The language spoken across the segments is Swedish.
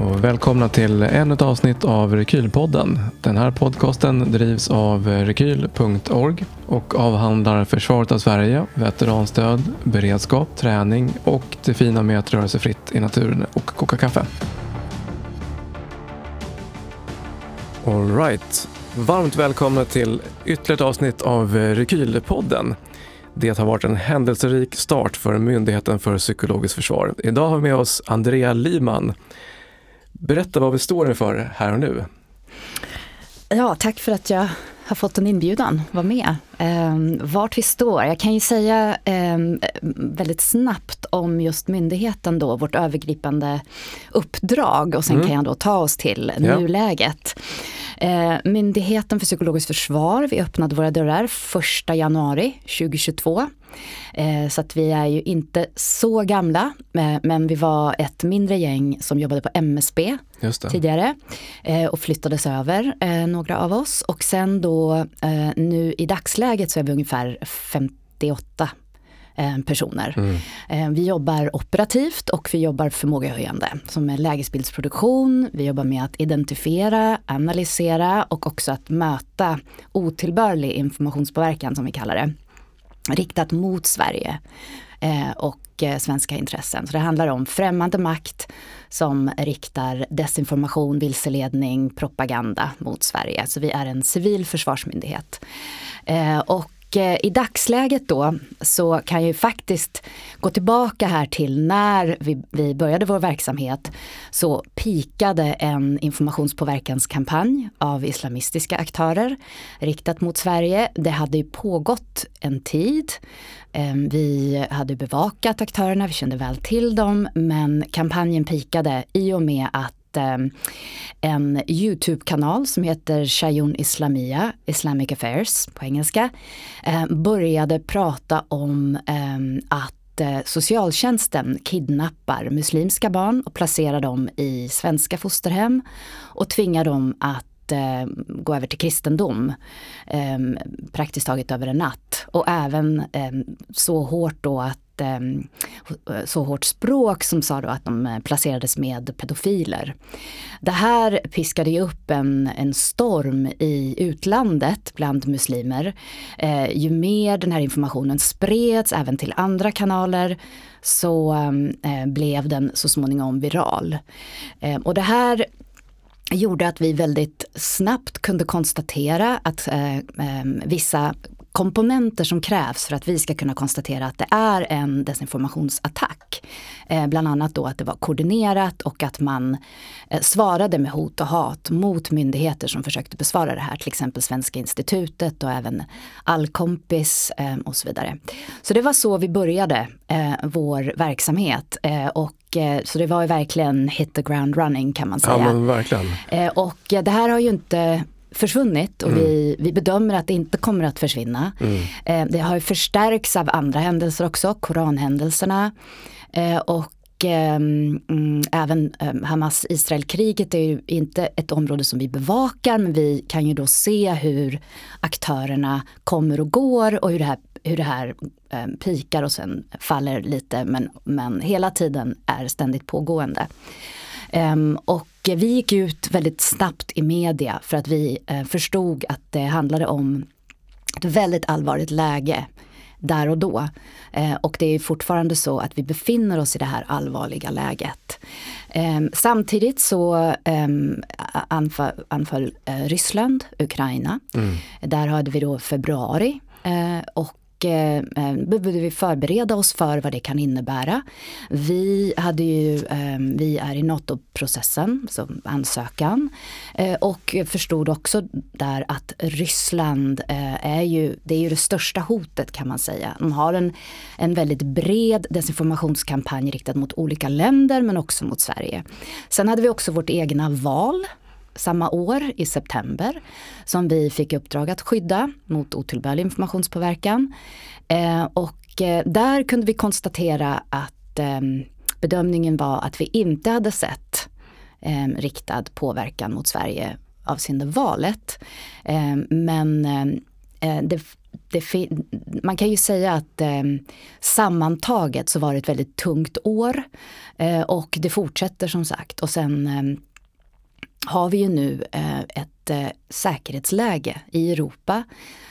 och välkomna till ännu ett avsnitt av Rekylpodden. Den här podcasten drivs av rekyl.org och avhandlar försvaret av Sverige, veteranstöd, beredskap, träning och det fina med att röra sig fritt i naturen och koka kaffe. Alright, varmt välkomna till ytterligare ett avsnitt av Rekylpodden. Det har varit en händelserik start för Myndigheten för psykologiskt försvar. Idag har vi med oss Andrea Liman. Berätta vad vi står inför här och nu. Ja, tack för att jag har fått en inbjudan, var med. Eh, vart vi står, jag kan ju säga eh, väldigt snabbt om just myndigheten då, vårt övergripande uppdrag och sen mm. kan jag då ta oss till ja. nuläget. Eh, Myndigheten för psykologiskt försvar, vi öppnade våra dörrar 1 januari 2022. Eh, så att vi är ju inte så gamla, eh, men vi var ett mindre gäng som jobbade på MSB tidigare och flyttades över, några av oss. Och sen då nu i dagsläget så är vi ungefär 58 Eh, personer. Mm. Eh, vi jobbar operativt och vi jobbar förmågehöjande som är lägesbildsproduktion. Vi jobbar med att identifiera, analysera och också att möta otillbörlig informationspåverkan som vi kallar det. Riktat mot Sverige eh, och eh, svenska intressen. Så det handlar om främmande makt som riktar desinformation, vilseledning, propaganda mot Sverige. Så vi är en civil försvarsmyndighet. Eh, och Eh, i dagsläget då så kan jag ju faktiskt gå tillbaka här till när vi, vi började vår verksamhet så pikade en informationspåverkanskampanj av islamistiska aktörer riktat mot Sverige. Det hade ju pågått en tid. Eh, vi hade bevakat aktörerna, vi kände väl till dem men kampanjen pikade i och med att Ehm, en YouTube-kanal som heter Shayun Islamia, Islamic Affairs på engelska, ehm, började prata om ehm, att eh, socialtjänsten kidnappar muslimska barn och placerar dem i svenska fosterhem och tvingar dem att gå över till kristendom praktiskt taget över en natt. Och även så hårt då att Eh, så hårt språk som sa då att de eh, placerades med pedofiler. Det här piskade ju upp en, en storm i utlandet bland muslimer. Eh, ju mer den här informationen spreds även till andra kanaler så blev den så småningom viral. Och det här gjorde att vi väldigt snabbt kunde konstatera att eh, vissa komponenter som krävs för att vi ska kunna konstatera att det är en desinformationsattack. Eh, bland annat då att det var koordinerat och att man eh, svarade med hot och hat mot myndigheter som försökte besvara det här, till exempel Svenska institutet och även Allkompis eh, och så vidare. Så det var så vi började eh, vår verksamhet eh, och eh, så det var ju verkligen hit the ground running kan man säga. Ja, men verkligen. och det här har ju inte försvunnit och mm. vi, vi bedömer att det inte kommer att försvinna. Mm. Eh, det har förstärkts av andra händelser också, koranhändelserna. Eh, och ehm, mm, även eh, Hamas-Israel-kriget är ju inte ett område som vi bevakar men vi kan ju då se hur aktörerna kommer och går och hur det här, hur det här eh, pikar och sen faller lite men, men hela tiden är ständigt pågående. Och vi gick ut väldigt snabbt i media för att vi uh, förstod att det handlade om ett väldigt allvarligt läge där och då. Eh, och det är fortfarande så att vi befinner oss i det här allvarliga läget. Eh, samtidigt så eh, anfall, anfall eh, Ryssland Ukraina. Mm. Där hade vi då februari eh, och eh, eh, behövde vi förbereda oss för vad det kan innebära. Vi, hade ju, eh, vi är i NATO-processen, så ansökan, eh, och förstod också där att Ryssland eh, är ju det, är ju det största hotet kan man säga. De har en, en väldigt bred desinformationskampanj riktad mot olika länder men också mot Sverige. Sen hade vi också vårt egna val samma år i september som vi fick i uppdrag att skydda mot otillbörlig informationspåverkan. Eh, och eh, där kunde vi konstatera att eh, bedömningen var att vi inte hade sett ehm, riktad påverkan mot Sverige avseende valet. Ehm, men eh, eh, det det man kan ju säga att eh, sammantaget så var det ett väldigt tungt år eh, och det fortsätter som sagt. Och sen eh, har vi ju nu eh, ett eh, säkerhetsläge i Europa.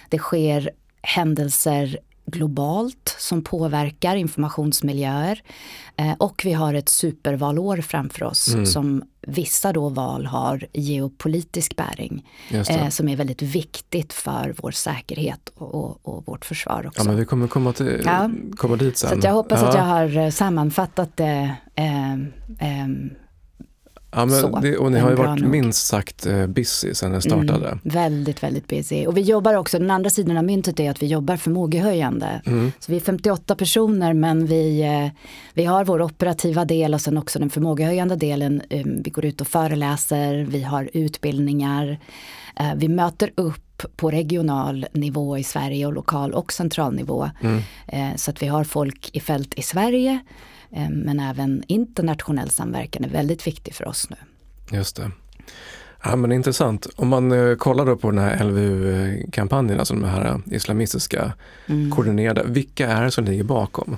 Det sker händelser globalt som påverkar informationsmiljöer. Eh, och vi har ett supervalår framför oss mm. som vissa då val har geopolitisk bäring. Som är väldigt viktigt för vår säkerhet och, och, vårt försvar också. Ja, men vi kommer komma, till, ja. komma dit sen. Så jag hoppas ja. att jag har sammanfattat det eh, eh, Ja, men det, och ni har ju varit nog. minst sagt eh, busy sedan ni startade. Mm, väldigt, väldigt busy. Och vi jobbar också, den andra sidan av myntet är att vi jobbar förmågehöjande. Mm. Så vi är 58 personer men vi, eh, vi har vår operativa del och sen också den förmågehöjande delen. Eh, vi går ut och föreläser, vi har utbildningar. Vi möter upp på regional nivå i Sverige och lokal och central nivå. Mm. Så att vi har folk i fält i Sverige Eh, men även internationell samverkan är väldigt viktig för oss nu. Just det. Ja, men intressant. Om man eh, kollar då på den här LVU-kampanjen, alltså de här islamistiska mm. koordinerade, vilka är det som ligger bakom?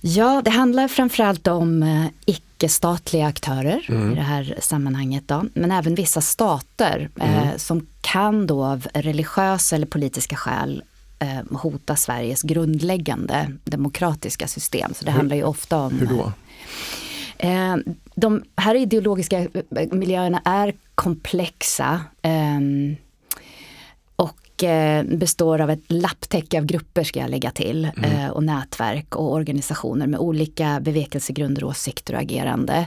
Ja, det handlar framförallt om eh, icke-statliga aktörer mm. i det här sammanhanget. Då, men även vissa stater mm. eh, som kan då av religiösa eller politiska skäl eh, hota Sveriges grundläggande demokratiska system. Så det hur, handlar ju ofta om... Hur då? Eh, de här ideologiska eh, miljöerna är komplexa. Eh, och består av ett lapptäcke av grupper ska jag lägga till. Mm. Eh, och nätverk och organisationer med olika bevekelsegrunder, åsikter och agerande.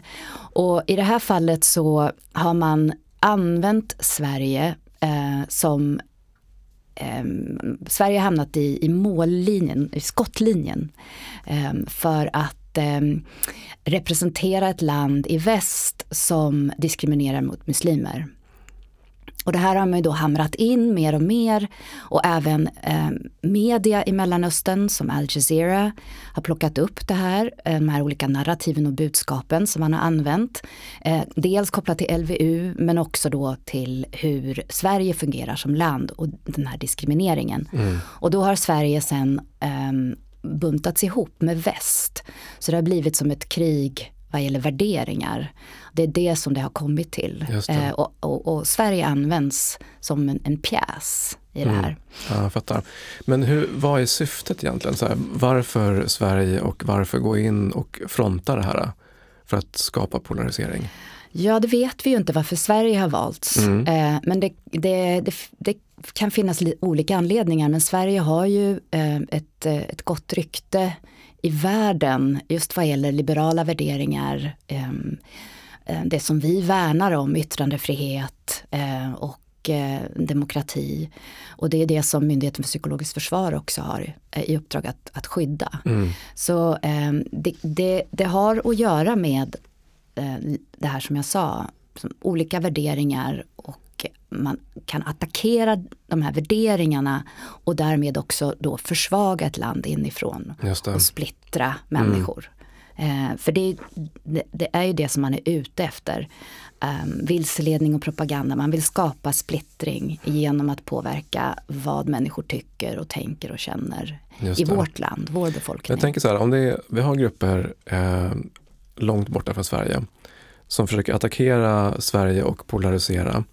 Och i det här fallet så har man använt Sverige eh, som eh, Sverige har hamnat i, i mållinjen, i skottlinjen eh, för att eh, representera ett land i väst som diskriminerar mot muslimer. Och det här har man ju då hamrat in mer och mer och även eh, media i Mellanöstern som Al Jazeera har plockat upp det här, eh, de här olika narrativen och budskapen som man har använt. Eh, dels kopplat till LVU men också då till hur Sverige fungerar som land och den här diskrimineringen. Mm. Och då har Sverige sen eh, buntats ihop med väst. Så det har blivit som ett krig vad gäller värderingar. Det är det som det har kommit till. Eh, och, och, och, Sverige används som en, en pjäs i mm. det här. Ja, jag fattar. Men hur, vad är syftet egentligen? Så här, varför Sverige och varför gå in och fronta det här för att skapa polarisering? Ja, det vet vi ju inte varför Sverige har valts. Mm. Eh, men det, det, det, det, kan finnas olika anledningar. Men Sverige har ju eh, ett, eh, ett gott rykte i världen just vad gäller liberala värderingar. Eh, det som vi värnar om, yttrandefrihet eh, och eh, demokrati. Och det är det som Myndigheten för psykologiskt försvar också har i uppdrag att, att skydda. Mm. Så det, det, det, har att göra med det här som jag sa, olika värderingar och man kan attackera de här värderingarna och därmed också då försvaga ett land inifrån och splittra människor. Mm. Eh, för det, det, det, är ju det som man är ute efter. Um, vilseledning och propaganda. Man vill skapa splittring genom att påverka vad människor tycker och tänker och känner i vårt land, vår befolkning. Jag tänker så här, om det är, vi har grupper eh, långt borta från Sverige som försöker attackera Sverige och polarisera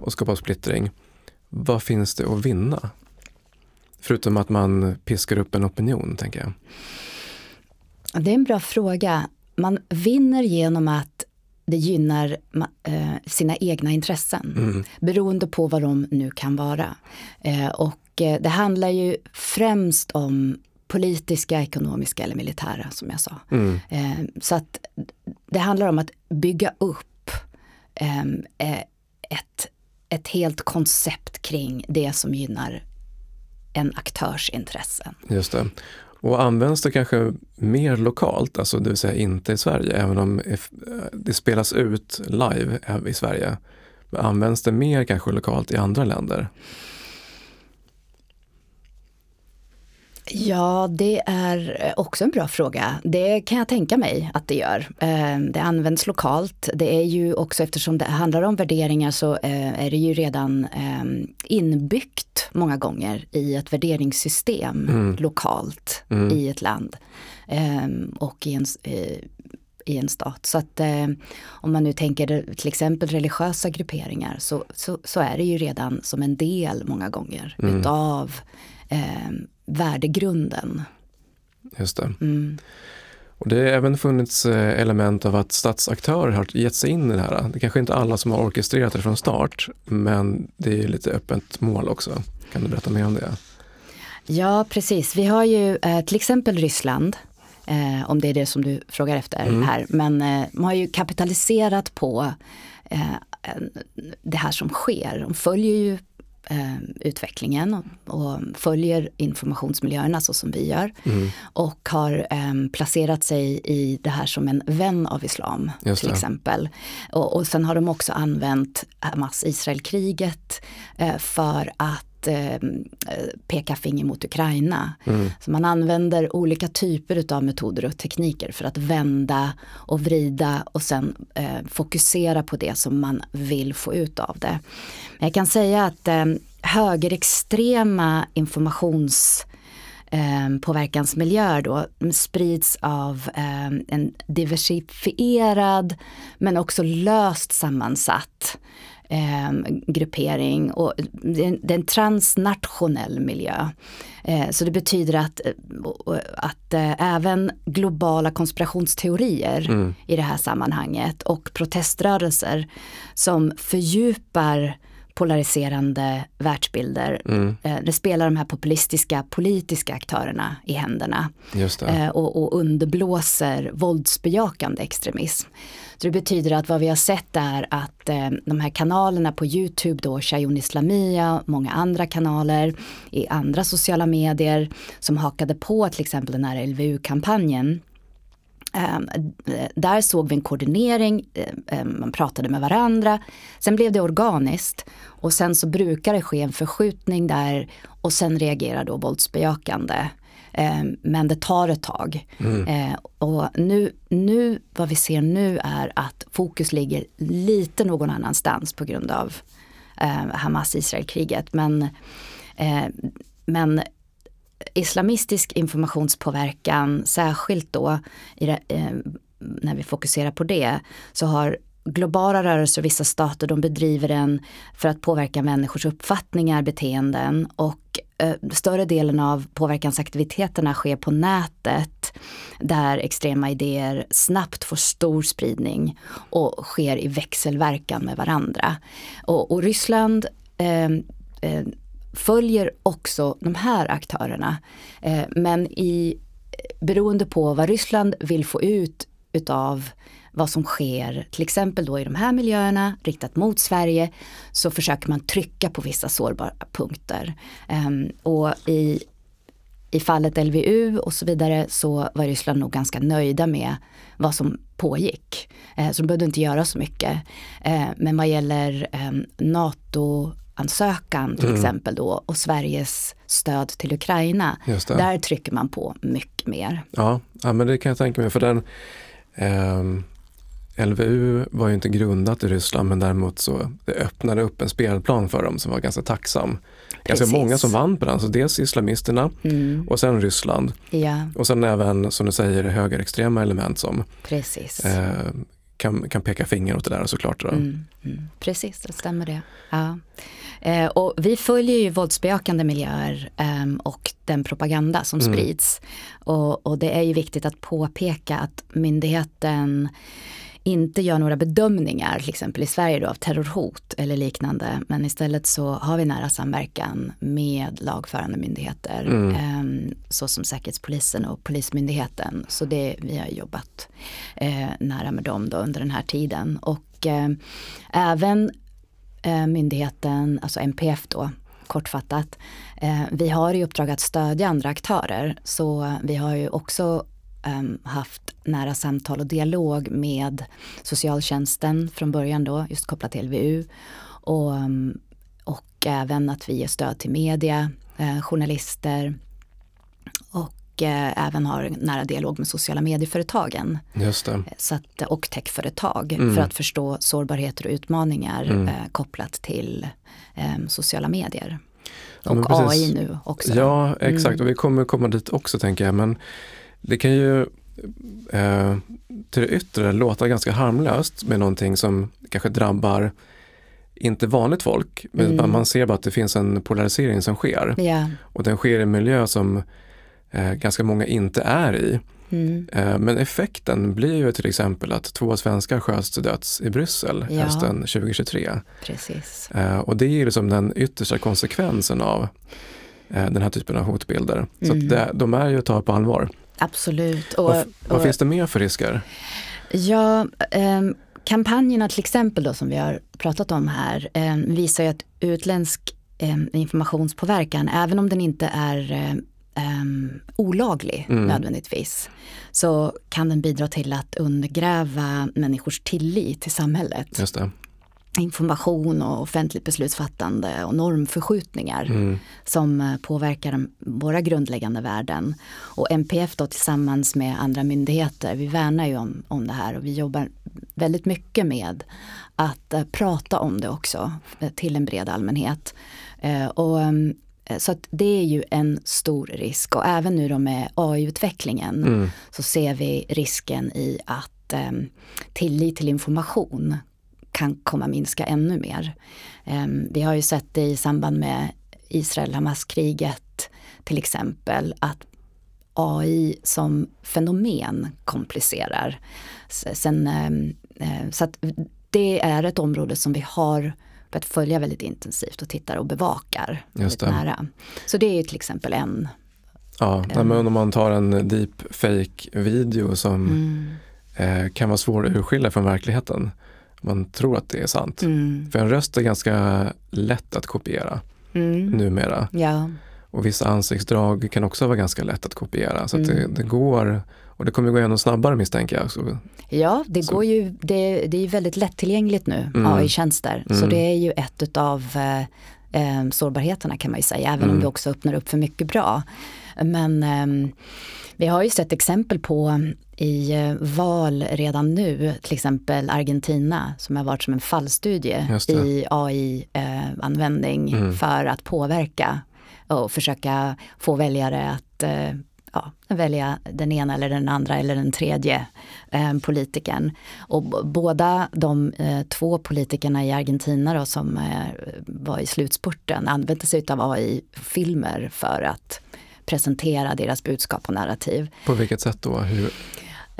och skapa splittring. Vad finns det att vinna? Förutom att man piskar upp en opinion, tänker jag. Det är en bra fråga. Man vinner genom att det gynnar eh, sina egna intressen. Mm. Beroende på vad de nu kan vara. Eh, och eh, det handlar ju främst om politiska, ekonomiska eller militära som jag sa. Mm. så att det handlar om att bygga upp ett, ett helt koncept kring det som gynnar en aktörs intressen. Just det. Och används det kanske mer lokalt, alltså det vill säga inte i Sverige, även om eh, det spelas ut live i Sverige. Används det mer kanske lokalt i andra länder? Ja, det är också en bra fråga. Det kan jag tänka mig att det gör. Ehm, det används lokalt. Det är ju också eftersom det handlar om värderingar så eh, är det ju redan ehm, inbyggt många gånger i ett värderingssystem mm. lokalt mm. i ett land ehm, och i en, i en stat. Så att eh, om man nu tänker till exempel religiösa grupperingar så, så, så, är det ju redan som en del många gånger mm. utav eh, värdegrunden. Just det. Mm. Och det har även funnits eh, element av att statsaktörer har gett sig in i det här. Det är kanske inte alla som har orkestrerat det från start, men det är lite öppet mål också. Kan du berätta mer om det? Ja, precis. Vi har ju eh, till exempel Ryssland, eh, om det är det som du frågar efter mm. här. Men eh, man har ju kapitaliserat på eh, det här som sker. De följer ju utvecklingen och, och, följer informationsmiljöerna så som vi gör. Mm. Och har eh, placerat sig i det här som en vän av islam till exempel. Och, och sen har de också använt Hamas-Israel-kriget eh, för att eh, peka finger mot Ukraina. Mm. Så man använder olika typer av metoder och tekniker för att vända och vrida och sen eh, fokusera på det som man vill få ut av det. Jag kan säga att eh, högerextrema informations eh, påverkansmiljöer då sprids av eh, en diversifierad men också löst sammansatt eh, gruppering och det är en transnationell miljö. Eh, så det betyder att, eh, att eh, även globala konspirationsteorier mm. i det här sammanhanget och proteströrelser som fördjupar polariserande världsbilder. Mm. Eh, det spelar de här populistiska politiska aktörerna i händerna. Eh, och, och underblåser våldsbejakande extremism. Så det betyder att vad vi har sett är att eh, de här kanalerna på Youtube då, Shayun Islamia, många andra kanaler i andra sociala medier som hakade på till exempel den här LVU-kampanjen ehm, eh, där såg vi en koordinering, eh, eh, man pratade med varandra. Sen blev det organiskt och sen så brukar det ske en förskjutning där och sen reagerar då våldsbejakande. Ehm, men det tar ett tag. Mm. Och nu, nu, vad vi ser nu är att fokus ligger lite någon annanstans på grund av Hamas-Israel-kriget. Men, men islamistisk informationspåverkan, särskilt då det, eh, när vi fokuserar på det, så har globala rörelser och vissa stater de bedriver den för att påverka människors uppfattningar, beteenden och eh, större delen av påverkansaktiviteterna sker på nätet där extrema idéer snabbt får stor spridning och sker i växelverkan med varandra. Och, och Ryssland eh, eh följer också de här aktörerna. Eh, men i, eh, beroende på vad Ryssland vill få ut utav vad som sker, till exempel då i de här miljöerna riktat mot Sverige, så försöker man trycka på vissa sårbara punkter. Um, och i, i fallet LVU och så vidare så var Ryssland nog ganska nöjda med vad som pågick. Uh, så de behövde inte göra så mycket. Uh, men vad gäller NATO ansökan till mm. exempel då och Sveriges stöd till Ukraina. Där trycker man på mycket mer. Ja, ja men det kan jag tänka mig. För den LVU var ju inte grundat i Ryssland men däremot så det öppnade upp en spelplan för dem som var ganska tacksam. Ganska många som vann på den, så dels islamisterna mm. och sen Ryssland. Ja. Och sen även som du säger högerextrema element som Precis. Eh, kan, kan peka finger åt det där såklart. Då. Mm, mm. Precis, det stämmer det. Ja. Eh, och vi följer ju våldsbejakande miljöer eh, och den propaganda som mm. sprids. Och, och, det är ju viktigt att påpeka att myndigheten inte gör några bedömningar, till exempel i Sverige då, av terrorhot eller liknande. Men istället så har vi nära samverkan med lagförande myndigheter. Mm. Eh, såsom Säkerhetspolisen och Polismyndigheten. Så det, vi har jobbat eh, nära med dem då under den här tiden. Och eh, även eh, myndigheten, alltså MPF då, kortfattat. Vi har i uppdrag att stödja andra aktörer. Så vi har ju också haft nära samtal och dialog med socialtjänsten från början då, just kopplat till LVU. Och, um, och även att vi ger stöd till media, eh, journalister och eh, även har nära dialog med sociala medieföretagen. Just det. Så att, och techföretag Mm. för att förstå sårbarheter och utmaningar Mm. eh, kopplat till eh, sociala medier. Ja, och. AI nu också. Ja, exakt. Mm. Och vi kommer komma dit också tänker jag. Men det kan ju eh, till det yttre låta ganska harmlöst med någonting som kanske drabbar inte vanligt folk. Men Mm. man ser bara att det finns en polarisering som sker. Ja. Och den sker i en miljö som eh, ganska många inte är i. Mm. Eh, men effekten blir ju till exempel att två svenskar sköts till döds i Bryssel Ja. hösten 2023. Precis. Eh, och det är ju liksom den yttersta konsekvensen av eh, den här typen av hotbilder. Så Mm. det, de är ju att ta på allvar. Absolut. Och, vad, vad och- finns det mer för risker? Ja, ehm, kampanjerna till exempel då som vi har pratat om här ehm, visar ju att utländsk ehm, informationspåverkan, även om den inte är ehm, ehm, olaglig Mm. nödvändigtvis, så kan den bidra till att undergräva människors tillit till samhället. Just det. Information och offentligt beslutsfattande och normförskjutningar Mm. som eh, påverkar våra grundläggande värden. Och MPF då tillsammans med andra myndigheter, vi värnar ju om, om det här och vi jobbar väldigt mycket med att eh, prata om det också eh, till en bred allmänhet. Eh, och, eh, så att det är ju en stor risk och även nu då med AI-utvecklingen Mm. så ser vi risken i att tillit till information kan komma minska ännu mer. Ehm, vi har ju sett det i samband med Israel-Hamas-kriget till exempel att AI som fenomen komplicerar. Sen, ehm, eh, så att det är ett område som vi har börjat följa väldigt intensivt och tittar och bevakar Just väldigt det. nära. Så det är ju till exempel en. Ja, nej, men om man tar en deepfake-video som Mm. eh, kan vara svår att urskilja från verkligheten. Man tror att det är sant. Mm. För en röst är ganska lätt att kopiera Mm. numera. Ja, Och vissa ansiktsdrag kan också vara ganska lätt att kopiera. Så att det, Mm. det går, och det kommer gå ännu snabbare misstänker jag. Så, Ja, det Så- går ju, det, det är ju väldigt lättillgängligt nu, Mm. AI-tjänster. Så Mm. det är ju ett utav eh, eh, sårbarheterna kan man ju säga, även om Mm. det också öppnar upp för mycket bra. Men ehm, vi har ju sett exempel på i eh, val redan nu, till exempel Argentina som har varit som en fallstudie i AI-användning Mm. för att påverka och försöka få väljare att eh, ja, välja den ena eller den andra eller den tredje eh, politikern. Och båda de eh, två politikerna i Argentina då, som eh, var i slutspurten använde sig av AI-filmer för att presentera deras budskap och narrativ. på vilket sätt då? Hur,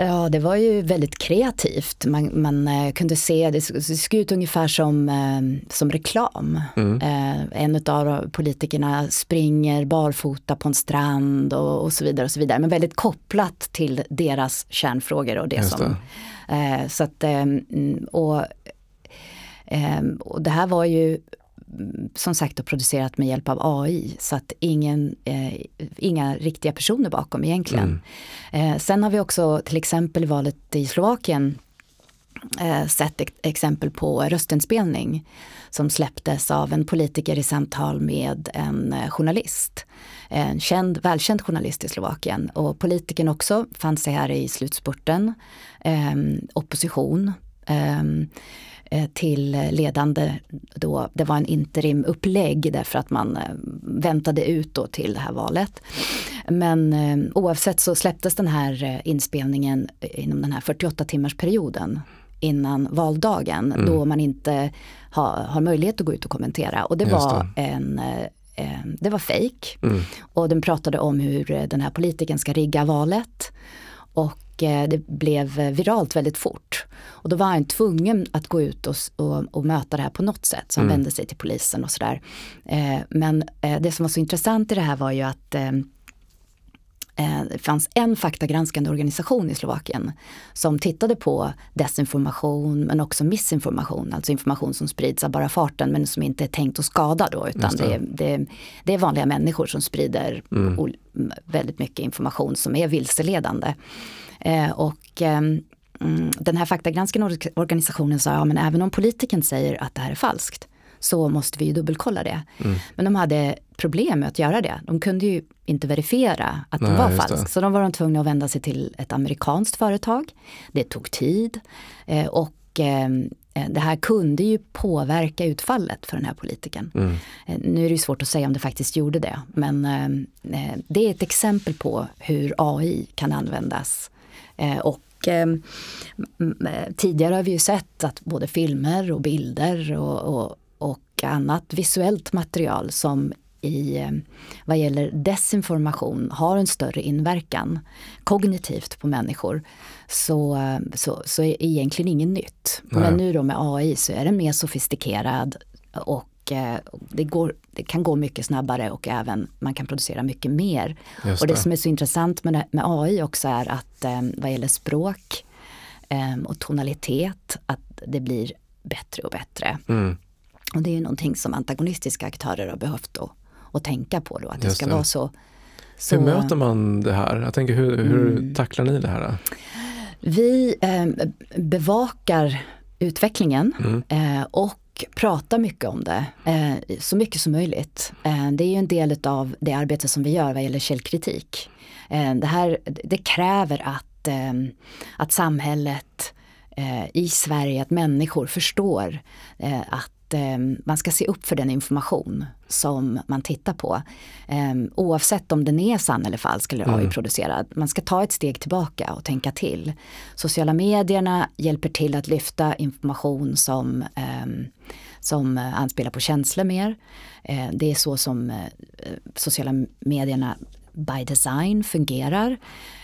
Ja, det var ju väldigt kreativt. Man, man eh, kunde se, det, det såg ut ungefär som, eh, som reklam. mm, Eh, en av politikerna springer barfota på en strand och, och så vidare. och så vidare. Men väldigt kopplat till deras kärnfrågor och det Just som... Eh, så att, mm, och, och det här var ju som sagt då producerat med hjälp av AI så att ingen, eh, inga riktiga personer bakom egentligen. mm, Eh, sen har vi också till exempel valet i Slovakien eh, sett ex- exempel på röstinspelning som släpptes av en politiker i samtal med en eh, journalist. En känd, välkänd journalist i Slovakien och politikern också fann sig här i slutspurten. Eh, opposition. Eh, till ledande då, det var en interimupplägg därför att man eh, väntade ut då till det här valet. Men eh, oavsett så släpptes den här inspelningen inom den här 48 timmars perioden innan valdagen Mm. då man inte har, har möjlighet att gå ut och kommentera. Och det Just var en eh, eh, det var fake mm, och den pratade om hur den här politiken ska rigga valet. Och det blev eh, viralt väldigt fort. Och då var han tvungen att gå ut och, och, och möta det här på något sätt. Så han Mm. vände sig till polisen och sådär. Eh, men eh, det som var så intressant i det här var ju att eh, eh, det fanns en faktagranskande organisation i Slovakien som tittade på desinformation men också missinformation, alltså information som sprids av bara farten men som inte är tänkt att skada då utan det. det. är, det, det är vanliga människor som sprider Mm. väldigt mycket information som är vilseledande. Eh, och ehm, mm, den här faktagranskande org- organisationen sa, ja men även om politikern säger att det här är falskt så måste vi ju dubbelkolla det. mm, Men de hade problem med att göra det. De kunde ju inte verifiera att den Nej, var just falsk. Så då var de tvungna att vända sig till ett amerikanskt företag. Det tog tid eh, och eh, det här kunde ju påverka utfallet för den här politikern. Mm. Eh, Nu är det ju svårt att säga om det faktiskt gjorde det, men eh, eh, det är ett exempel på hur AI kan användas. Eh, Och eh, tidigare har vi ju sett att både filmer och bilder och, och, och annat visuellt material som i eh, vad gäller desinformation har en större inverkan kognitivt på människor så, så, så är egentligen inget nytt. Nej. Men nu då med AI så är den mer sofistikerad och det, går, det kan gå mycket snabbare och även man kan producera mycket mer. Just och det, det. som är så intressant med, med AI också är att eh, vad gäller språk eh, och tonalitet att det blir bättre och bättre. Mm. Och det är ju någonting som antagonistiska aktörer har behövt då, att tänka på då, att det Just ska det. vara så. så Hur möter man det här? Jag tänker, hur, hur Mm. tacklar ni det här? Vi eh, bevakar utvecklingen Mm. eh, och prata mycket om det, eh, så mycket som möjligt. Eh, det är ju en del av det arbete som vi gör vad gäller källkritik. Eh, det, här, det kräver att, eh, att samhället eh, i Sverige, att människor förstår eh, att eh, man ska se upp för den information som man tittar på. Eh, oavsett om den är sann eller falsk eller AI-producerad. Man ska ta ett steg tillbaka och tänka till. Sociala medierna hjälper till att lyfta information som, eh, som anspelar på känslor mer. Eh, det är så som eh, sociala medierna by design fungerar.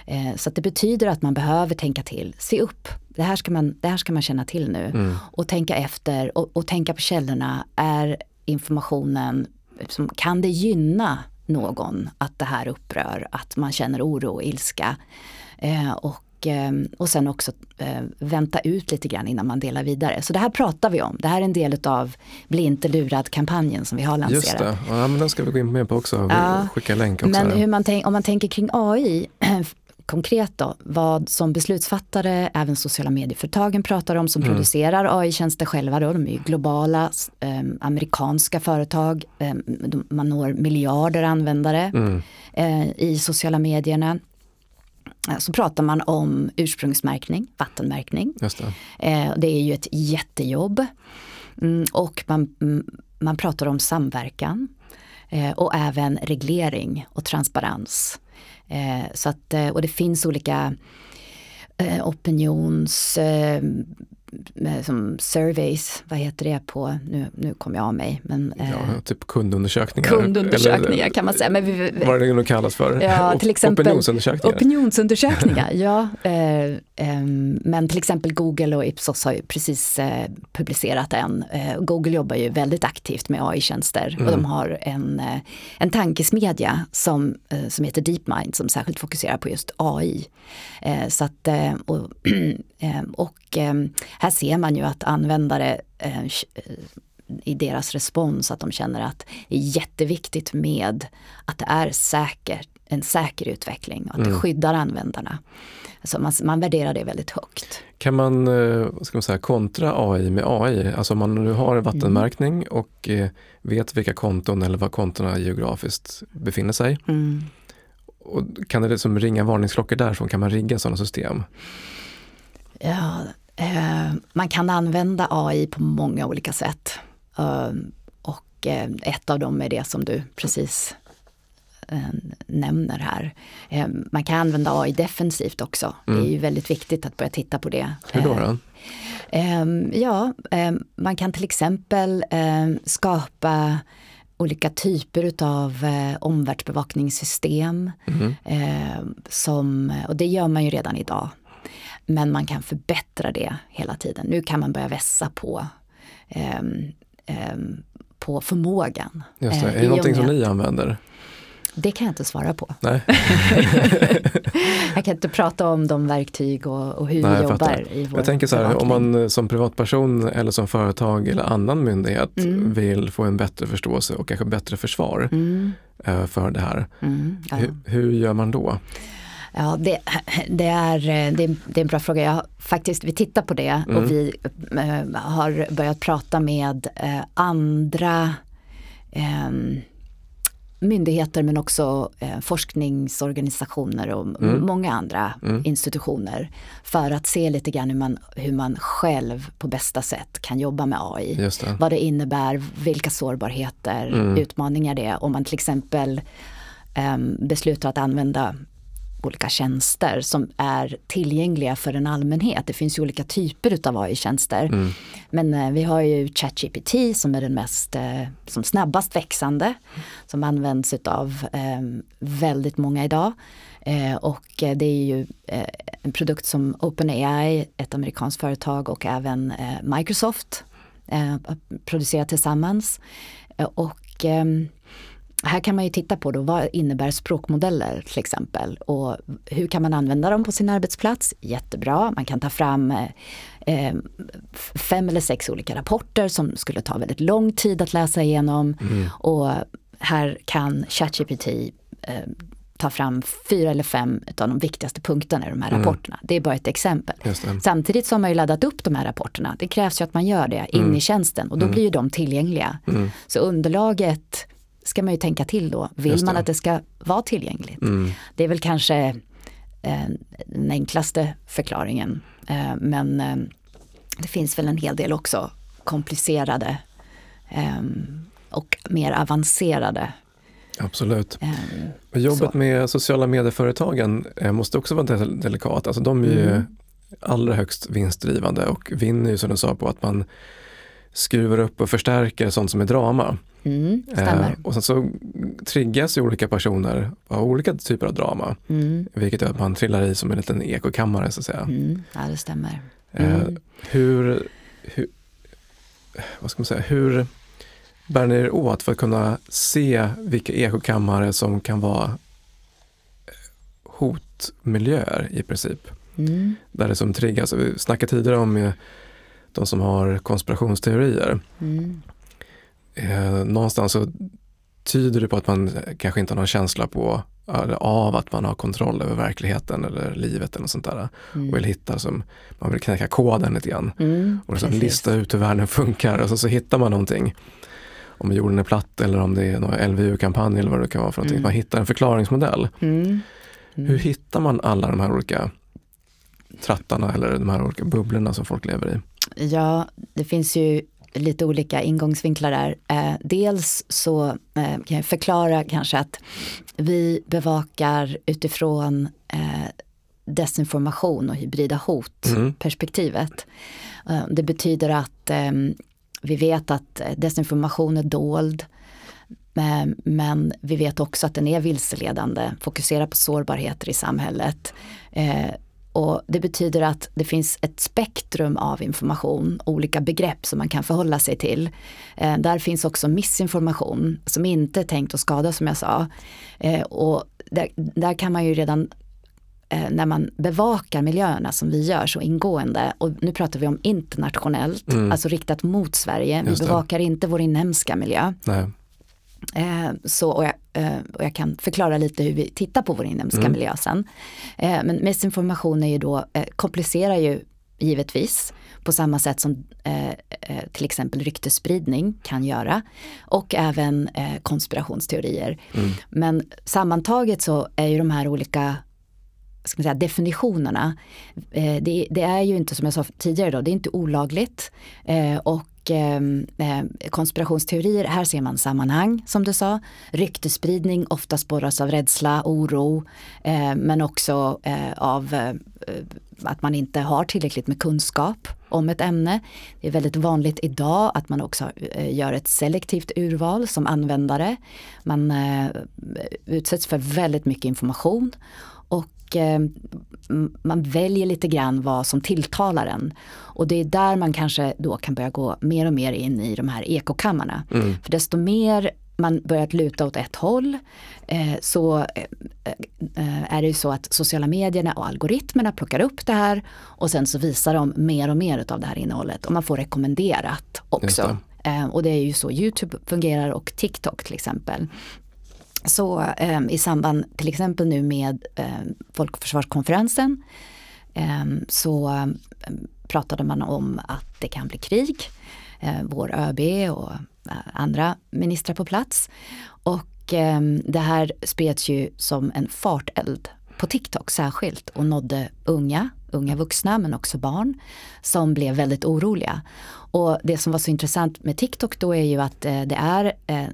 Eh, så det betyder att man behöver tänka till, se upp. Det här ska man, det här ska man känna till nu. Och tänka efter och, och tänka på källorna. Är informationen, som, kan det gynna någon att det här upprör? Att man känner oro och ilska? Eh, och, eh, och sen också eh, vänta ut lite grann innan man delar vidare. Så det här pratar vi om. Det här är en del av Bli inte lurad-kampanjen som vi har lanserat. Just det, ja, men den ska vi gå in mer på också. Ja, Skicka länk också. Men man tänk, om man tänker kring AI konkret då, vad som beslutsfattare, även sociala medieföretagen pratar om som Mm. producerar AI-tjänster själva då, de är ju globala, eh, amerikanska företag, eh, de, man når miljarder användare Mm. eh, i sociala medierna. Så pratar man om ursprungsmärkning, vattenmärkning. Det. Eh, det är ju ett jättejobb. Mm, och man, mm, man pratar om samverkan eh, och även reglering och transparens. Eh, så att, eh, och det finns olika eh, opinions eh, som surveys, vad heter det på, nu, nu kommer jag av mig, men eh, Ja, typ kundundersökningar. kundundersökningar Eller, kan man säga. Men vi, Vad det nu kallas för? Ja, till exempel Opinionsundersökningar. Opinionsundersökningar, ja. Eh, ehm, men till exempel Google och Ipsos har ju precis eh, publicerat en. Eh, Google jobbar ju väldigt aktivt med AI-tjänster och de har en, eh, en tankesmedja som, eh, som heter DeepMind som särskilt fokuserar på just AI. Eh, så att, eh, och eh, och eh, här ser man ju att användare eh, i deras respons att de känner att det är jätteviktigt med att det är säkert, en säker utveckling och att det skyddar användarna. Så man, man värderar det väldigt högt. Kan man, eh, ska man säga, kontra AI med AI? Alltså om man nu har en vattenmärkning och eh, vet vilka konton eller var kontona geografiskt befinner sig. Mm. Och kan det liksom ringa varningsklockor därifrån? Kan man rigga sådana system? Ja, eh, man kan använda AI på många olika sätt. Eh, och eh, ett av dem är det som du precis eh, nämner här. Eh, man kan använda AI defensivt också. Det är ju väldigt viktigt att börja titta på det. Hur då? Eh, då? Ehm, ja, ehm, man kan till exempel ehm, skapa olika typer utav eh, omvärldsbevakningssystem. ehm, som, och det gör man ju redan idag. Men man kan förbättra det hela tiden. Nu kan man börja vässa på, ehm, ehm, på förmågan. Just det. Eh, Är det någonting som ni använder? Det kan jag inte svara på. Jag kan inte prata om de verktyg och, och hur Nej, vi jobbar i vår jag tänker så här, om bevakning. man eh, som privatperson eller som företag eller annan myndighet Mm. vill få en bättre förståelse och kanske bättre försvar Mm, eh, för det här. mm, ja. Hur, hur gör man då? Ja, det, det, är, eh, det, är, det är en bra fråga. Jag faktiskt, vi tittar på det Mm. och vi eh, har börjat prata med eh, andra ehm, myndigheter men också forskningsorganisationer och Mm. många andra Mm. institutioner för att se lite grann hur man, hur man själv på bästa sätt kan jobba med AI. Det. Vad det innebär, vilka sårbarheter, Mm. utmaningar det är om man till exempel em, beslutar att använda olika tjänster som är tillgängliga för en allmänhet. Det finns ju olika typer utav AI-tjänster. Mm. Men eh, vi har ju ChatGPT som är den mest, eh, som snabbast växande. Som används utav eh, väldigt många idag. Eh, och det är ju en produkt som OpenAI, ett amerikanskt företag och även Microsoft producerar tillsammans. Och ehm, här kan man ju titta på då, vad innebär språkmodeller till exempel och hur kan man använda dem på sin arbetsplats? Jättebra, man kan ta fram eh, eh, fem eller sex olika rapporter som skulle ta väldigt lång tid att läsa igenom Mm. och här kan ChatGPT eh, ta fram fyra eller fem av de viktigaste punkterna i de här Mm. rapporterna. Det är bara ett exempel. Samtidigt så har man ju laddat upp de här rapporterna. Det krävs ju att man gör det in Mm. i tjänsten och då Mm. blir ju de tillgängliga. Mm. Så underlaget ska man ju tänka till då. Vill man att det ska vara tillgängligt? Mm. Det är väl kanske eh, den enklaste förklaringen. Eh, men eh, det finns väl en hel del också komplicerade eh, och mer avancerade. Absolut. Eh, Men Jobbet Så. med sociala medieföretagen eh, måste också vara del- delikat. Alltså de är ju Mm. allra högst vinstdrivande och vinner ju som du sa på att man skruvar upp och förstärker sånt som är drama. Mm. Eh, och sen så triggas ju olika personer av olika typer av drama. Mm, Vilket gör att man trillar i som en liten ekokammare så att säga. mm, ja, det stämmer. Eh, Mm. hur, hur, vad ska man säga, hur bär ni er åt för att kunna se vilka ekokammare som kan vara hotmiljöer i princip? Mm, Där det som triggas, vi snackade tidigare om eh, de som har konspirationsteorier. mm, Eh, någonstans så tyder det på att man kanske inte har någon känsla på av att man har kontroll över verkligheten eller livet eller något sånt där. mm. Och vill hitta som, man vill knäcka koden lite grann. Mm, Och liksom lista ut hur världen funkar och så, så hittar man någonting. Om jorden är platt eller om det är någon LVU-kampanj eller vad det kan vara för någonting. Mm. Man hittar en förklaringsmodell. Mm. Mm. Hur hittar man alla de här olika trattarna eller de här olika bubblorna som folk lever i? Ja, det finns ju lite olika ingångsvinklar där. Eh, dels så eh, kan jag förklara kanske att vi bevakar utifrån eh, desinformation och hybrida hot Mm. perspektivet. Eh, det betyder att eh, vi vet att eh, desinformation är dold. eh, Men vi vet också att den är vilseledande, fokuserar på sårbarheter i samhället. Och det betyder att det finns ett spektrum av information, olika begrepp som man kan förhålla sig till. Eh, där finns också missinformation som inte är tänkt att skada som jag sa. Eh, och där, där kan man ju redan eh, när man bevakar miljöerna som vi gör så ingående och nu pratar vi om internationellt, Mm. alltså riktat mot Sverige. Vi bevakar inte vår inhemska miljö. Nej. Eh, så, och, jag, eh, och jag kan förklara lite hur vi tittar på vår inhemska Mm. miljö sen. Eh, men missinformation är ju då, eh, komplicerar ju givetvis på samma sätt som eh, eh, till exempel ryktesspridning kan göra. Och även konspirationsteorier. Mm. Men sammantaget så är ju de här olika ska man säga, definitionerna, det, det är ju inte som jag sa tidigare då, det är inte olagligt. Eh, och ehm, eh, konspirationsteorier, här ser man sammanhang som du sa. Ryktesspridning ofta spåras av rädsla, oro, eh, men också eh, av eh, att man inte har tillräckligt med kunskap om ett ämne. Det är väldigt vanligt idag att man också eh, gör ett selektivt urval som användare. Man eh, utsätts för väldigt mycket information och eh, man väljer lite grann vad som tilltalar en. Och det är där man kanske då kan börja gå mer och mer in i de här ekokammarna. Mm. För desto mer man börjar att luta åt ett håll eh, så eh, är det ju så att sociala medierna och algoritmerna plockar upp det här och sen så visar de mer och mer av det här innehållet och man får rekommenderat också. Eh, och det är ju så Youtube fungerar och TikTok till exempel. Så eh, i samband till exempel nu med eh, folkförsvarskonferensen eh, så eh, pratade man om att det kan bli krig. Eh, vår ÖB och eh, andra ministrar på plats. Och eh, det här spreds ju som en farteld på TikTok särskilt och nådde unga, unga vuxna men också barn som blev väldigt oroliga. Och det som var så intressant med TikTok då är ju att eh, det är, eh,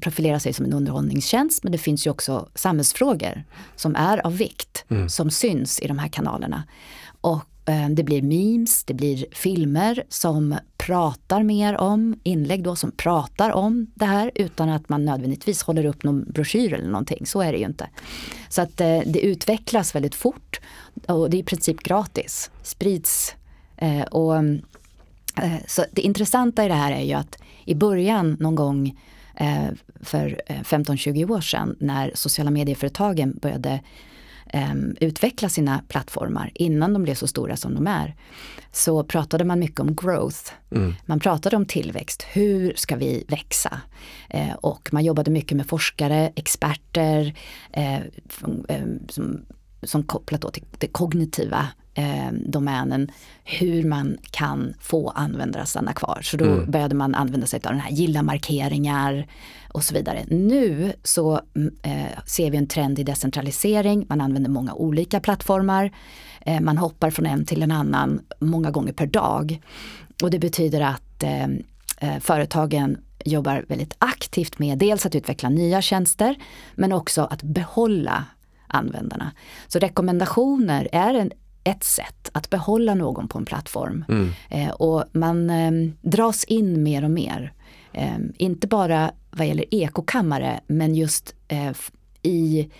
profilerar sig som en underhållningstjänst men det finns ju också samhällsfrågor som är av vikt, mm. som syns i de här kanalerna. Och Eh, det blir memes, det blir filmer som pratar mer om, inlägg då som pratar om det här utan att man nödvändigtvis håller upp någon broschyr eller någonting. Så är det ju inte. Så att eh, det utvecklas väldigt fort och det är i princip gratis. Sprids. Eh, och, så det intressanta i det här är ju att i början någon gång för 15-20 år sedan när sociala medieföretagen började um, utveckla sina plattformar innan de blev så stora som de är. Så pratade man mycket om growth. Mm. Man pratade om tillväxt. Hur ska vi växa? Eh, och man jobbade mycket med forskare, experter eh, som, som kopplat då till det kognitiva eh, domänen hur man kan få användare att stanna kvar. Så då mm. började man använda sig av den här gilla-markeringar och så vidare. Nu så mm, eh, ser vi en trend i decentralisering, man använder många olika plattformar. Eh, man hoppar från en till en annan många gånger per dag. Och det betyder att eh, eh företagen jobbar väldigt aktivt med dels att utveckla nya tjänster men också att behålla användarna. Så rekommendationer är en, ett sätt att behålla någon på en plattform. Mm. Eh, och man eh, dras in mer och mer. Eh, inte bara vad gäller ekokammare men just eh, i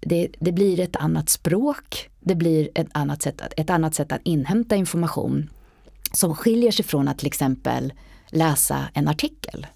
det, det, blir ett annat språk, det blir ett annat, sätt, ett annat sätt att inhämta information som skiljer sig från att till exempel läsa en artikel.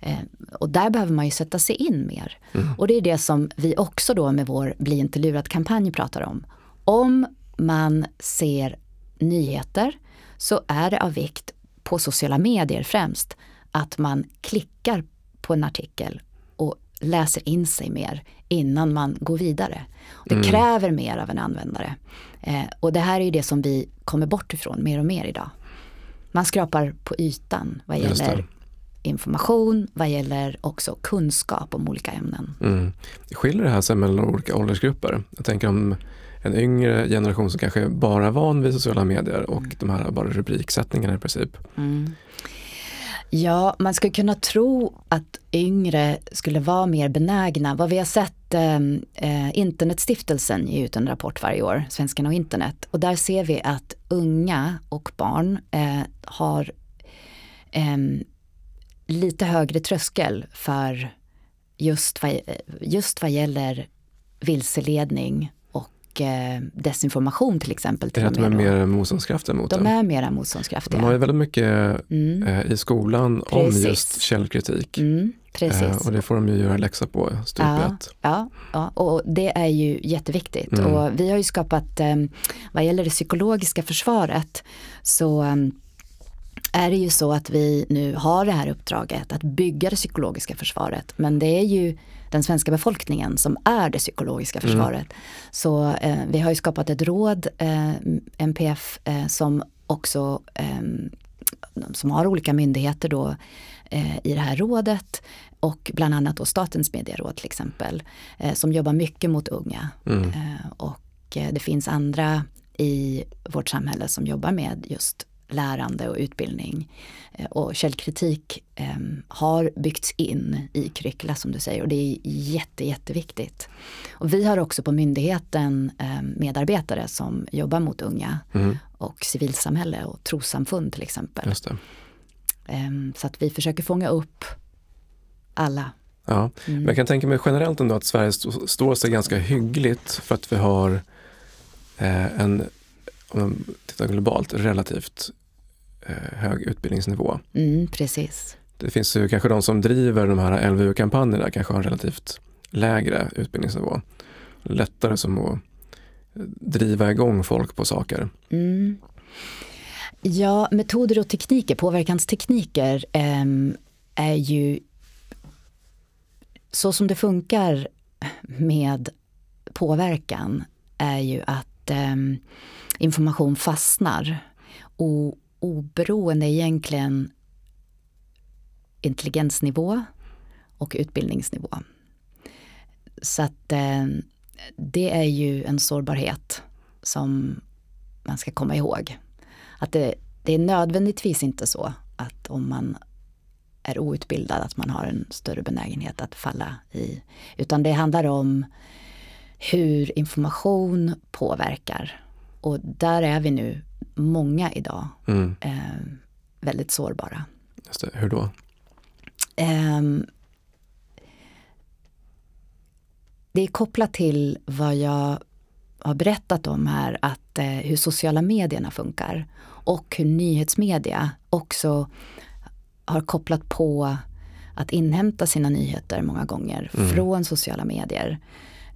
Eh, och där behöver man ju sätta sig in mer. Mm. Och det är det som vi också då med vår Bli inte lurad-kampanj pratar om. Om man ser nyheter så är det av vikt på sociala medier främst att man klickar på en artikel och läser in sig mer innan man går vidare. Det mm. kräver mer av en användare. Eh, och det här är ju det som vi kommer bort ifrån mer och mer idag. Man skrapar på ytan vad gäller information, vad gäller också kunskap om olika ämnen. Mm. Skiljer det här sig mellan olika åldersgrupper? Jag tänker om en yngre generation som kanske bara är van vid sociala medier och mm. de här bara rubriksättningarna i princip. Mm. Ja, man skulle kunna tro att yngre skulle vara mer benägna. Vad vi har sett, ehm, eh, Internetstiftelsen ger ut en rapport varje år, Svenskarna och internet. Och där ser vi att unga och barn eh, har eh, lite högre tröskel för just vad, just vad gäller vilseledning eh, desinformation till exempel. Till är det att de är mer motståndskraftiga mot De är mera motståndskraftiga. De har ju väldigt mycket mm. eh, i skolan Precis. om just källkritik. Mm. Precis. Eh, och det får de ju göra läxa på stup ja, ja, ja, och det är ju jätteviktigt. Mm. Och vi har ju skapat, eh, vad gäller det psykologiska försvaret, så eh, är det ju så att vi nu har det här uppdraget att bygga det psykologiska försvaret. Men det är ju den svenska befolkningen som är det psykologiska mm. försvaret. Mm. Så eh, vi har ju skapat ett råd, eh, MPF, eh, som också ehm, som har olika myndigheter då eh, i det här rådet och bland annat då Statens medieråd till exempel eh, som jobbar mycket mot unga. Mm. Eh, och det finns andra i vårt samhälle som jobbar med just lärande och utbildning. Eh, och källkritik eh, har byggts in i curricula som du säger och det är jätte, jätteviktigt. Och vi har också på myndigheten eh, medarbetare som jobbar mot unga mm. och civilsamhälle och trossamfund till exempel. Eh, så att vi försöker fånga upp alla. Ja, mm. men jag kan tänka mig generellt ändå att Sverige st står sig ganska hyggligt för att vi har eh, en om man tittar globalt, relativt hög utbildningsnivå. Mm, precis. Det finns ju kanske de som driver de här LVU-kampanjerna kanske har en relativt lägre utbildningsnivå. Lättare som att driva igång folk på saker. Mm. Ja, metoder och tekniker, påverkanstekniker eh, är ju så som det funkar med påverkan är ju att eh, information fastnar. Och oberoende egentligen intelligensnivå och utbildningsnivå. så att eh, det är ju en sårbarhet som man ska komma ihåg. Att det, det är nödvändigtvis inte så att om man är outbildad att man har en större benägenhet att falla i. Utan det handlar om hur information påverkar. Och där är vi nu många idag Mm. eh, väldigt sårbara. Just det. Hur då? Ehm, det är kopplat till vad jag har berättat om här, att eh, hur sociala medierna funkar och hur nyhetsmedia också har kopplat på att inhämta sina nyheter många gånger Mm. från sociala medier.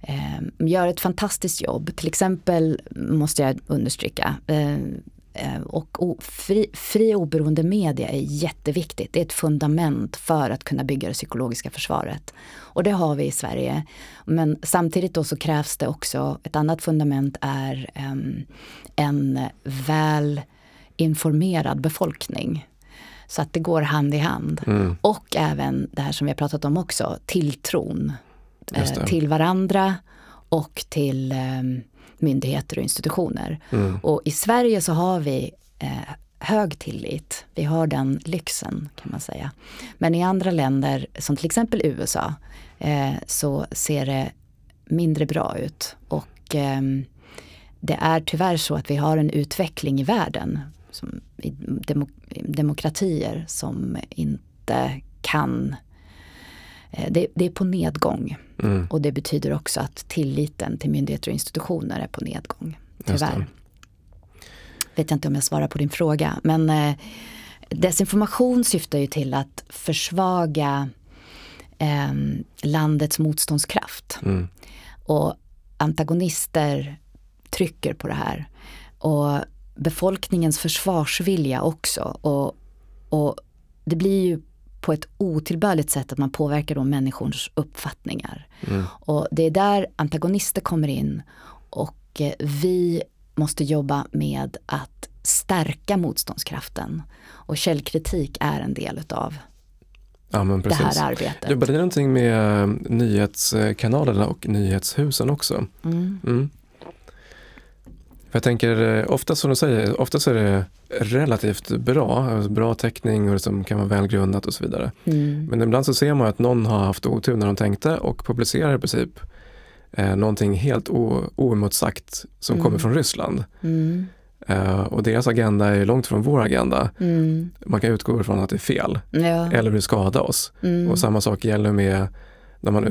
Eh, gör ett fantastiskt jobb, till exempel måste jag understryka, eh, eh, och o, fri, fri oberoende media är jätteviktigt. Det är ett fundament för att kunna bygga det psykologiska försvaret. Och det har vi i Sverige. Men samtidigt då så krävs det också, ett annat fundament är em, en väl informerad befolkning. Så att det går hand i hand. Mm. Och även det här som vi har pratat om också, tilltron till varandra och till eh, myndigheter och institutioner. Mm. Och i Sverige så har vi eh, hög tillit. Vi har den lyxen kan man säga. Men i andra länder, som till exempel USA, eh, så ser det mindre bra ut. Och ehm, det är tyvärr så att vi har en utveckling i världen, som i demo, demokratier som inte kan eh, det, det är på nedgång Mm. och det betyder också att tilliten till myndigheter och institutioner är på nedgång. Tyvärr. Vet jag inte om jag svarar på din fråga. Men eh, desinformation syftar ju till att försvaga eh, landets motståndskraft. Mm. Och antagonister trycker på det här. Och befolkningens försvarsvilja också. Och, och det blir ju på ett otillbörligt sätt att man påverkar då människors uppfattningar. Mm. Och det är där antagonister kommer in och eh, vi måste jobba med att stärka motståndskraften. Och källkritik är en del utav Ja, det här arbetet. Jobbar ni någonting med eh, nyhetskanalerna och nyhetshusen också? Mm. Mm. Jag tänker, eh, ofta som du säger, ofta så är det relativt bra, alltså bra täckning och som kan vara välgrundat och så vidare. Mm. Men ibland så ser man att någon har haft otur när de tänkte och publicerar i princip eh, någonting helt oemotsagt som Mm. kommer från Ryssland. Mm. Eh, och deras agenda är långt från vår agenda. Mm. Man kan utgå ifrån att det är fel Ja. eller vill skada oss. Mm. Och samma sak gäller med när man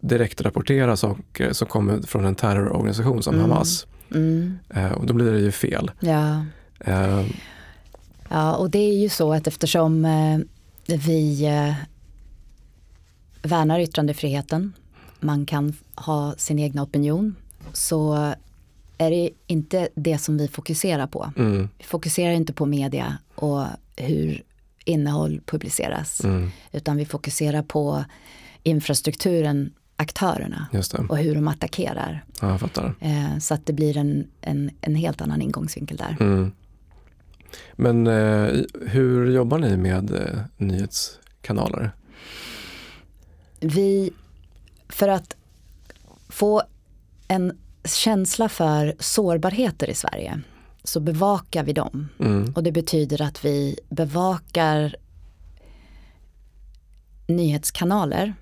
direkt rapporterar saker som kommer från en terrororganisation som Mm. Hamas. Mm. Eh, och då blir det ju fel. Ja. Eh, ja, och det är ju så att eftersom eh, vi värnar yttrandefriheten, man kan ha sin egna opinion, så är det inte det som vi fokuserar på. mm, Vi fokuserar inte på media och hur innehåll publiceras, mm, utan vi fokuserar på infrastrukturen, aktörerna och hur de attackerar. ja. Eh, så att det blir en, en, en helt annan ingångsvinkel där. Mm. Men eh, hur jobbar ni med eh, nyhetskanaler? Vi, för att få en känsla för sårbarheter i Sverige så bevakar vi dem. Mm, Och det betyder att vi bevakar nyhetskanaler,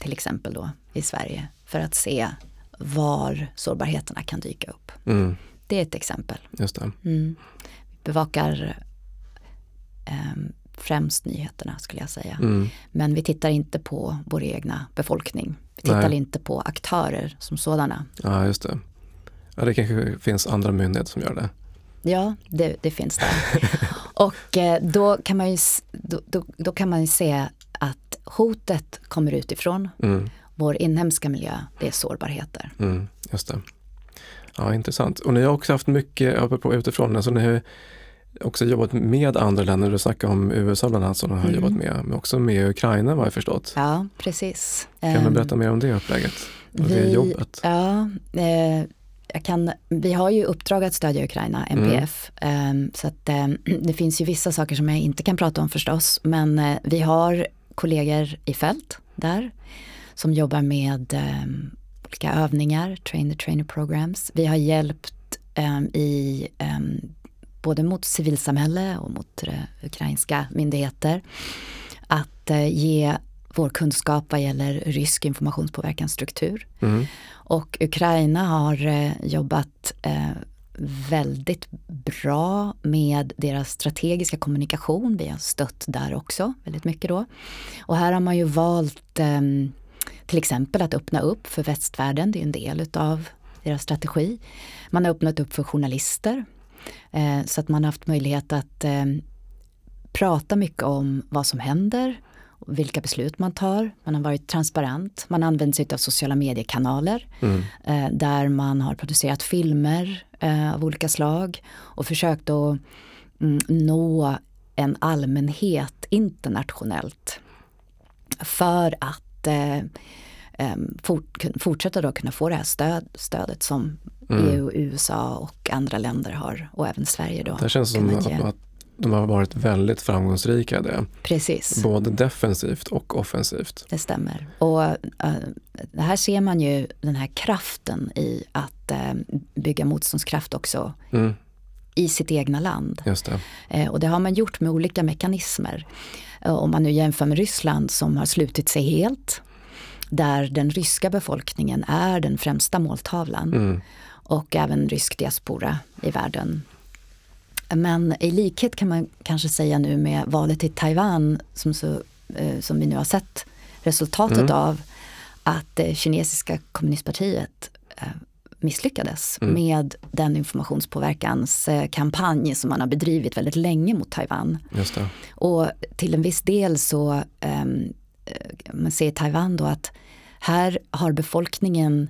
till exempel då i Sverige, för att se var sårbarheterna kan dyka upp. mm, Det är ett exempel. just det. Mm. Vi bevakar ehm, främst nyheterna skulle jag säga. Mm, Men vi tittar inte på vår egna befolkning. Vi tittar Nej. inte på aktörer som sådana. ja, just det. Ja, det kanske finns andra myndigheter som gör det. Ja, det, det finns där. Och eh, då kan, man ju, då, då, då kan man ju se hotet kommer utifrån. Mm, Vår inhemska miljö, det är sårbarheter. mm, just det. Ja, intressant. Och ni har också haft mycket, apropå utifrån, alltså ni har också jobbat med andra länder. Du snackade om USA bland annat som ni har Mm. jobbat med, men också med Ukraina vad jag förstått. Ja, precis. Kan du Ehm, berätta mer om det upplägget? Och det vi- jobbet? Ja, eh, jag kan, vi har ju uppdrag att stödja Ukraina, MPF. Mm. Eh, så att, eh, det finns ju vissa saker som jag inte kan prata om förstås. Men eh, vi har kollegor i fält där som jobbar med um, olika övningar, trainer trainer programs. Vi har hjälpt um, i um, både mot civilsamhälle och mot uh, ukrainska myndigheter att uh, ge vår kunskap vad gäller rysk informationspåverkansstruktur. Mm. Och Ukraina har uh, jobbat väldigt bra med deras strategiska kommunikation. Vi har stött där också väldigt mycket då. Och här har man ju valt eh, till exempel att öppna upp för västvärlden, det är en del utav deras strategi. Man har öppnat upp för journalister eh, så att man har haft möjlighet att eh, prata mycket om vad som händer, vilka beslut man tar. Man har varit transparent. Man använt sig av sociala mediekanaler mm. eh, där man har producerat filmer eh, av olika slag och försökt att mm, nå en allmänhet internationellt för att eh, fort, fortsätta då kunna få det här stöd, stödet som mm. EU, USA och andra länder har och även Sverige då. Det känns som att, att de har varit väldigt framgångsrika i det. Precis. Både defensivt och offensivt. Det stämmer. Och uh, här ser man ju den här kraften i att uh, bygga motståndskraft också mm. i sitt egna land. Just det. Uh, och det har man gjort med olika mekanismer. om man nu jämför med Ryssland som har slutit sig helt. Där den ryska befolkningen är den främsta måltavlan. Mm. Och även rysk diaspora i världen men i likhet kan man kanske säga nu med valet i Taiwan som, så, eh, som vi nu har sett resultatet mm. av att det kinesiska kommunistpartiet eh, misslyckades mm. med den informationspåverkanskampanj som man har bedrivit väldigt länge mot Taiwan. Och till en viss del så um, man ser i Taiwan då att här har befolkningen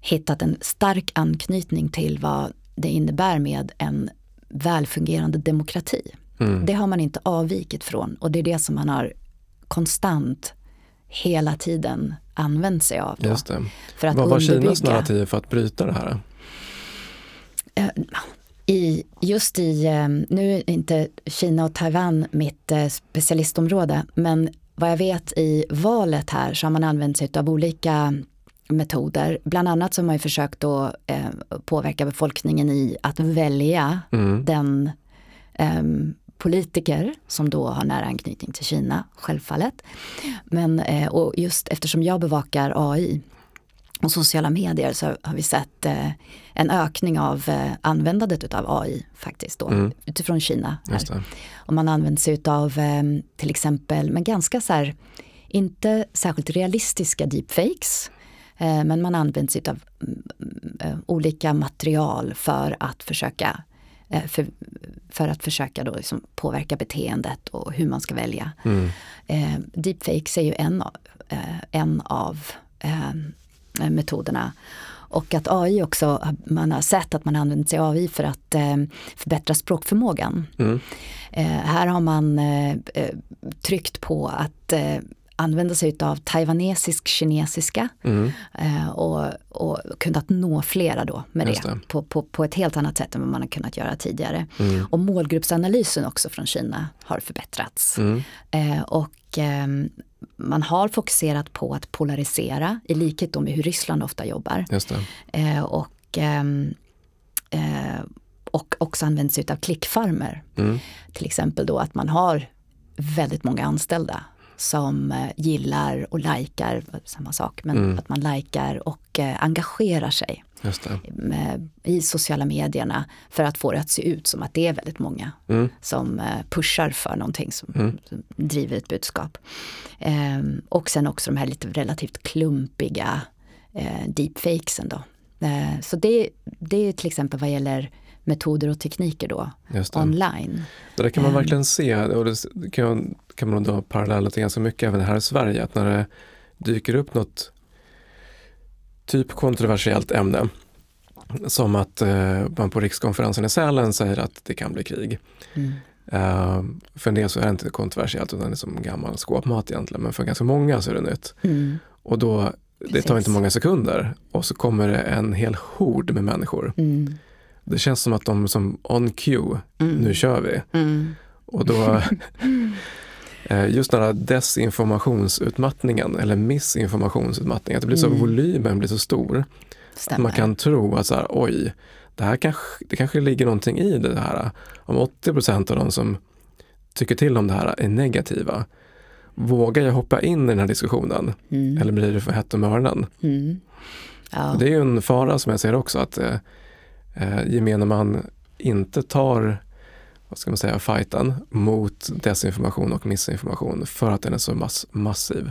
hittat en stark anknytning till vad det innebär med en välfungerande demokrati. Mm. Det har man inte avvikit från och det är det som man har konstant hela tiden använt sig av. Då, Just det. För att Vad var Kinas narrativ för att bryta det här? Eh, I, just i, eh, nu är inte Kina och Taiwan mitt eh, specialistområde, men vad jag vet i valet här så har man använt sig av olika metoder. Bland annat så har man ju försökt att eh, påverka befolkningen i att välja mm. den eh, politiker som då har nära anknytning till Kina, självfallet. Men eh, och just eftersom jag bevakar AI och sociala medier så har vi sett eh, en ökning av eh, användandet av AI faktiskt då, mm. utifrån Kina. Och man använder sig av eh, till exempel, men ganska så här, inte särskilt realistiska deepfakes men man använder sig av mm, eh, olika material för att försöka eh, för, för att försöka då liksom påverka beteendet och hur man ska välja. Mm. deepfakes är ju en av, en av metoderna. Och att AI också, man har sett att man använder sig av AI för att förbättra språkförmågan. Mm. här har man tryckt på att använda sig av taiwanesisk kinesiska mm. eh, och, och kunnat nå flera då med det, det. På, på, på, ett helt annat sätt än vad man har kunnat göra tidigare. Mm. Och målgruppsanalysen också från Kina har förbättrats. Mm. Eh, och eh, man har fokuserat på att polarisera i likhet då med hur Ryssland ofta jobbar. Eh, och ehm, eh, och också använt sig av klickfarmer. Mm. Till exempel då att man har väldigt många anställda som eh, gillar och likar, samma sak, men mm. att man likar och eh, engagerar sig i sociala medierna för att få det att se ut som att det är väldigt många mm. som eh, pushar för någonting som, mm. driver ett budskap. Eh, och sen också de här lite relativt klumpiga eh, deepfakesen då. Eh, så det, det är till exempel vad gäller metoder och tekniker då online. Det där kan man um, verkligen se och det kan, kan man dra paralleller till ganska mycket även här i Sverige. Att när det dyker upp något typ kontroversiellt ämne som att eh, man på rikskonferensen i Sälen säger att det kan bli krig. Mm. Uh, för en del så är det inte kontroversiellt utan det är som gammal skåpmat egentligen men för ganska många så är det nytt. Mm. Och då, det tar inte många sekunder och så kommer det en hel hord med människor. Mm. Det känns som att de som on cue, mm. nu kör vi. Mm. Och då, just den här desinformationsutmattningen eller missinformationsutmattningen, att det blir så, Mm. volymen blir så stor. Stämmer. Att man kan tro att så här, oj, det här kanske, det kanske ligger någonting i det här. Om 80 procent av de som tycker till om det här är negativa, vågar jag hoppa in i den här diskussionen Mm. eller blir det för hett om öronen? Mm. Ja. Det är ju en fara som jag ser också att eh, eh, gemene man inte tar vad ska man säga, fighten mot desinformation och missinformation för att den är så mass massiv.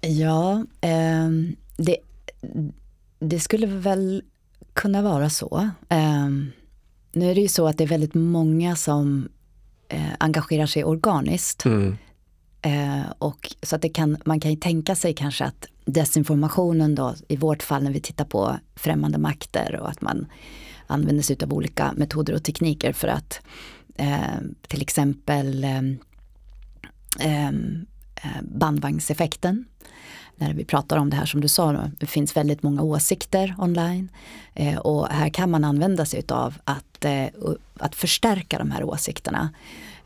Ja, ehm, det, det skulle väl kunna vara så. Ehm, nu är det ju så att det är väldigt många som eh, engagerar sig organiskt. Mm. Eh, och så att det kan, man kan ju tänka sig kanske att desinformationen då, i vårt fall när vi tittar på främmande makter och att man använder sig av olika metoder och tekniker för att eh, till exempel eh, eh, eh bandvagnseffekten. När vi pratar om det här som du sa, det finns väldigt många åsikter online. Eh, och här kan man använda sig av att, eh, att förstärka de här åsikterna.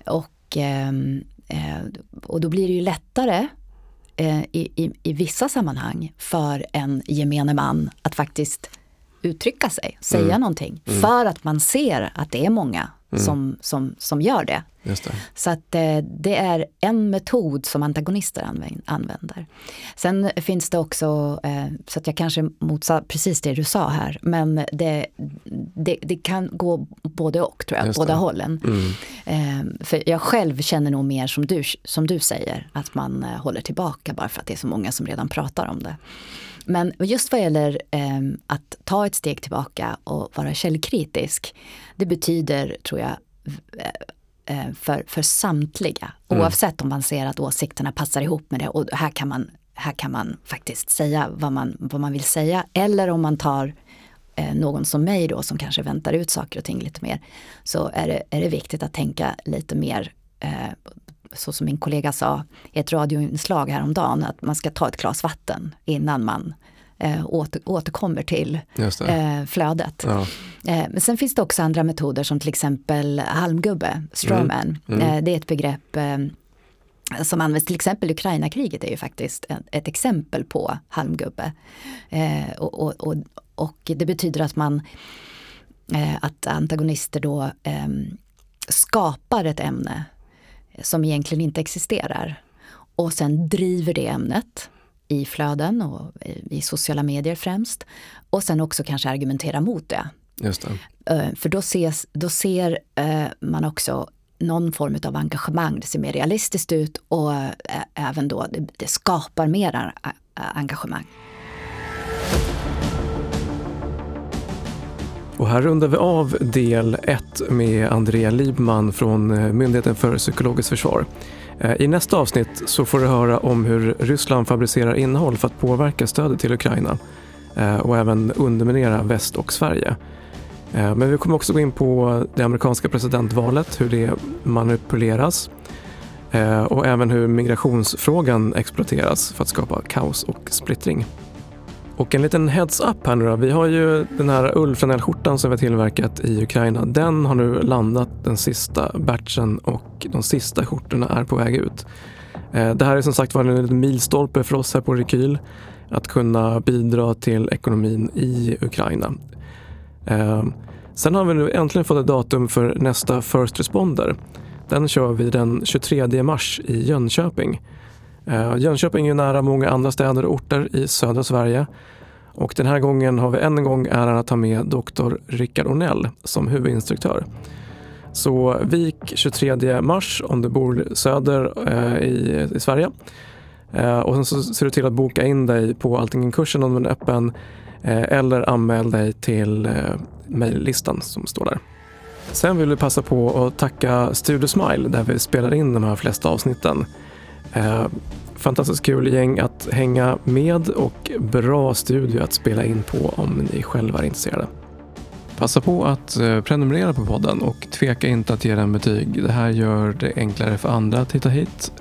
Och, ehm, eh, och då blir det ju lättare eh, i, i, i vissa sammanhang för en gemene man att faktiskt uttrycka sig, säga Mm. någonting. Mm. För att man ser att det är många Mm. som, som, som gör det. Just det. Så att eh, det är en metod som antagonister använd, använder. Sen finns det också, eh, så att jag kanske motsar precis det du sa här, men det, det, det kan gå både och tror jag, Just båda det. hållen. Mm. Eh, för jag själv känner nog mer som du, som du säger, att man håller tillbaka bara för att det är så många som redan pratar om det. Men just vad gäller eh, att ta ett steg tillbaka och vara källkritisk, det betyder, tror jag, eh, för, för samtliga, Mm. oavsett om man ser att åsikterna passar ihop med det. Och här kan man, här kan man faktiskt säga vad man, vad man vill säga, eller om man tar eh, någon som mig då som kanske väntar ut saker och ting lite mer, så är det, är det viktigt att tänka lite mer eh, så som min kollega sa i ett radioinslag häromdagen, att man ska ta ett glas vatten innan man eh, åter, återkommer till eh, flödet. Ja. Eh, men sen finns det också andra metoder som till exempel halmgubbe, strawman. Mm. Eh, det är ett begrepp eh, som används till exempel Ukraina-kriget är ju faktiskt ett, ett exempel på halmgubbe. Eh, och, och, och, och det betyder att man eh, att antagonister då eh, skapar ett ämne som egentligen inte existerar och sen driver det ämnet i flöden och i, sociala medier främst och sen också kanske argumentera mot det. Just det. Eh, För då, ses, då ser eh, man också någon form av engagemang. Det ser mer realistiskt ut och eh, även då det, det skapar mer engagemang. Och här rundar vi av del 1 med Andrea Libman från eh, Myndigheten för psykologiskt försvar. Eh, I nästa avsnitt så får du höra om hur Ryssland fabricerar innehåll för att påverka stödet till Ukraina eh, och även underminera väst och Sverige. Men vi kommer också gå in på det amerikanska presidentvalet, hur det manipuleras och även hur migrationsfrågan exploateras för att skapa kaos och splittring. Och en liten heads-up här nu då. Vi har ju den här ullflanellskjortan som vi har tillverkat i Ukraina. Den har nu landat den sista batchen och de sista skjortorna är på väg ut. Eh, det här är som sagt var en liten milstolpe för oss här på Rekyl att kunna bidra till ekonomin i Ukraina. Eh, sen har vi nu äntligen fått ett datum för nästa First Responder. Den kör vi den 23 mars i Jönköping. Eh, Jönköping är ju nära många andra städer och orter i södra Sverige. Och den här gången har vi än en gång äran att ta med doktor Rickard Ornell som huvudinstruktör. Så vik 23 mars om du bor söder eh, i, i Sverige. Eh, och sen så ser du till att boka in dig på Alltingen-kursen om den är öppen eh, eller anmäl dig till eh, mejllistan som står där. Sen vill vi passa på att tacka Studio Smile där vi spelar in de här flesta avsnitten. Eh, fantastiskt kul gäng att hänga med och bra studio att spela in på om ni själva är intresserade. Passa på att eh, prenumerera på podden och tveka inte att ge den betyg. Det här gör det enklare för andra att hitta hit.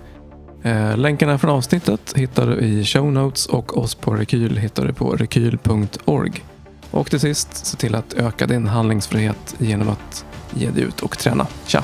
Eh, länkarna från avsnittet hittar du i show notes och oss på Rekyl hittar du på rekyl.org. Och till sist, se till att öka din handlingsfrihet genom att ge dig ut och träna. Tja!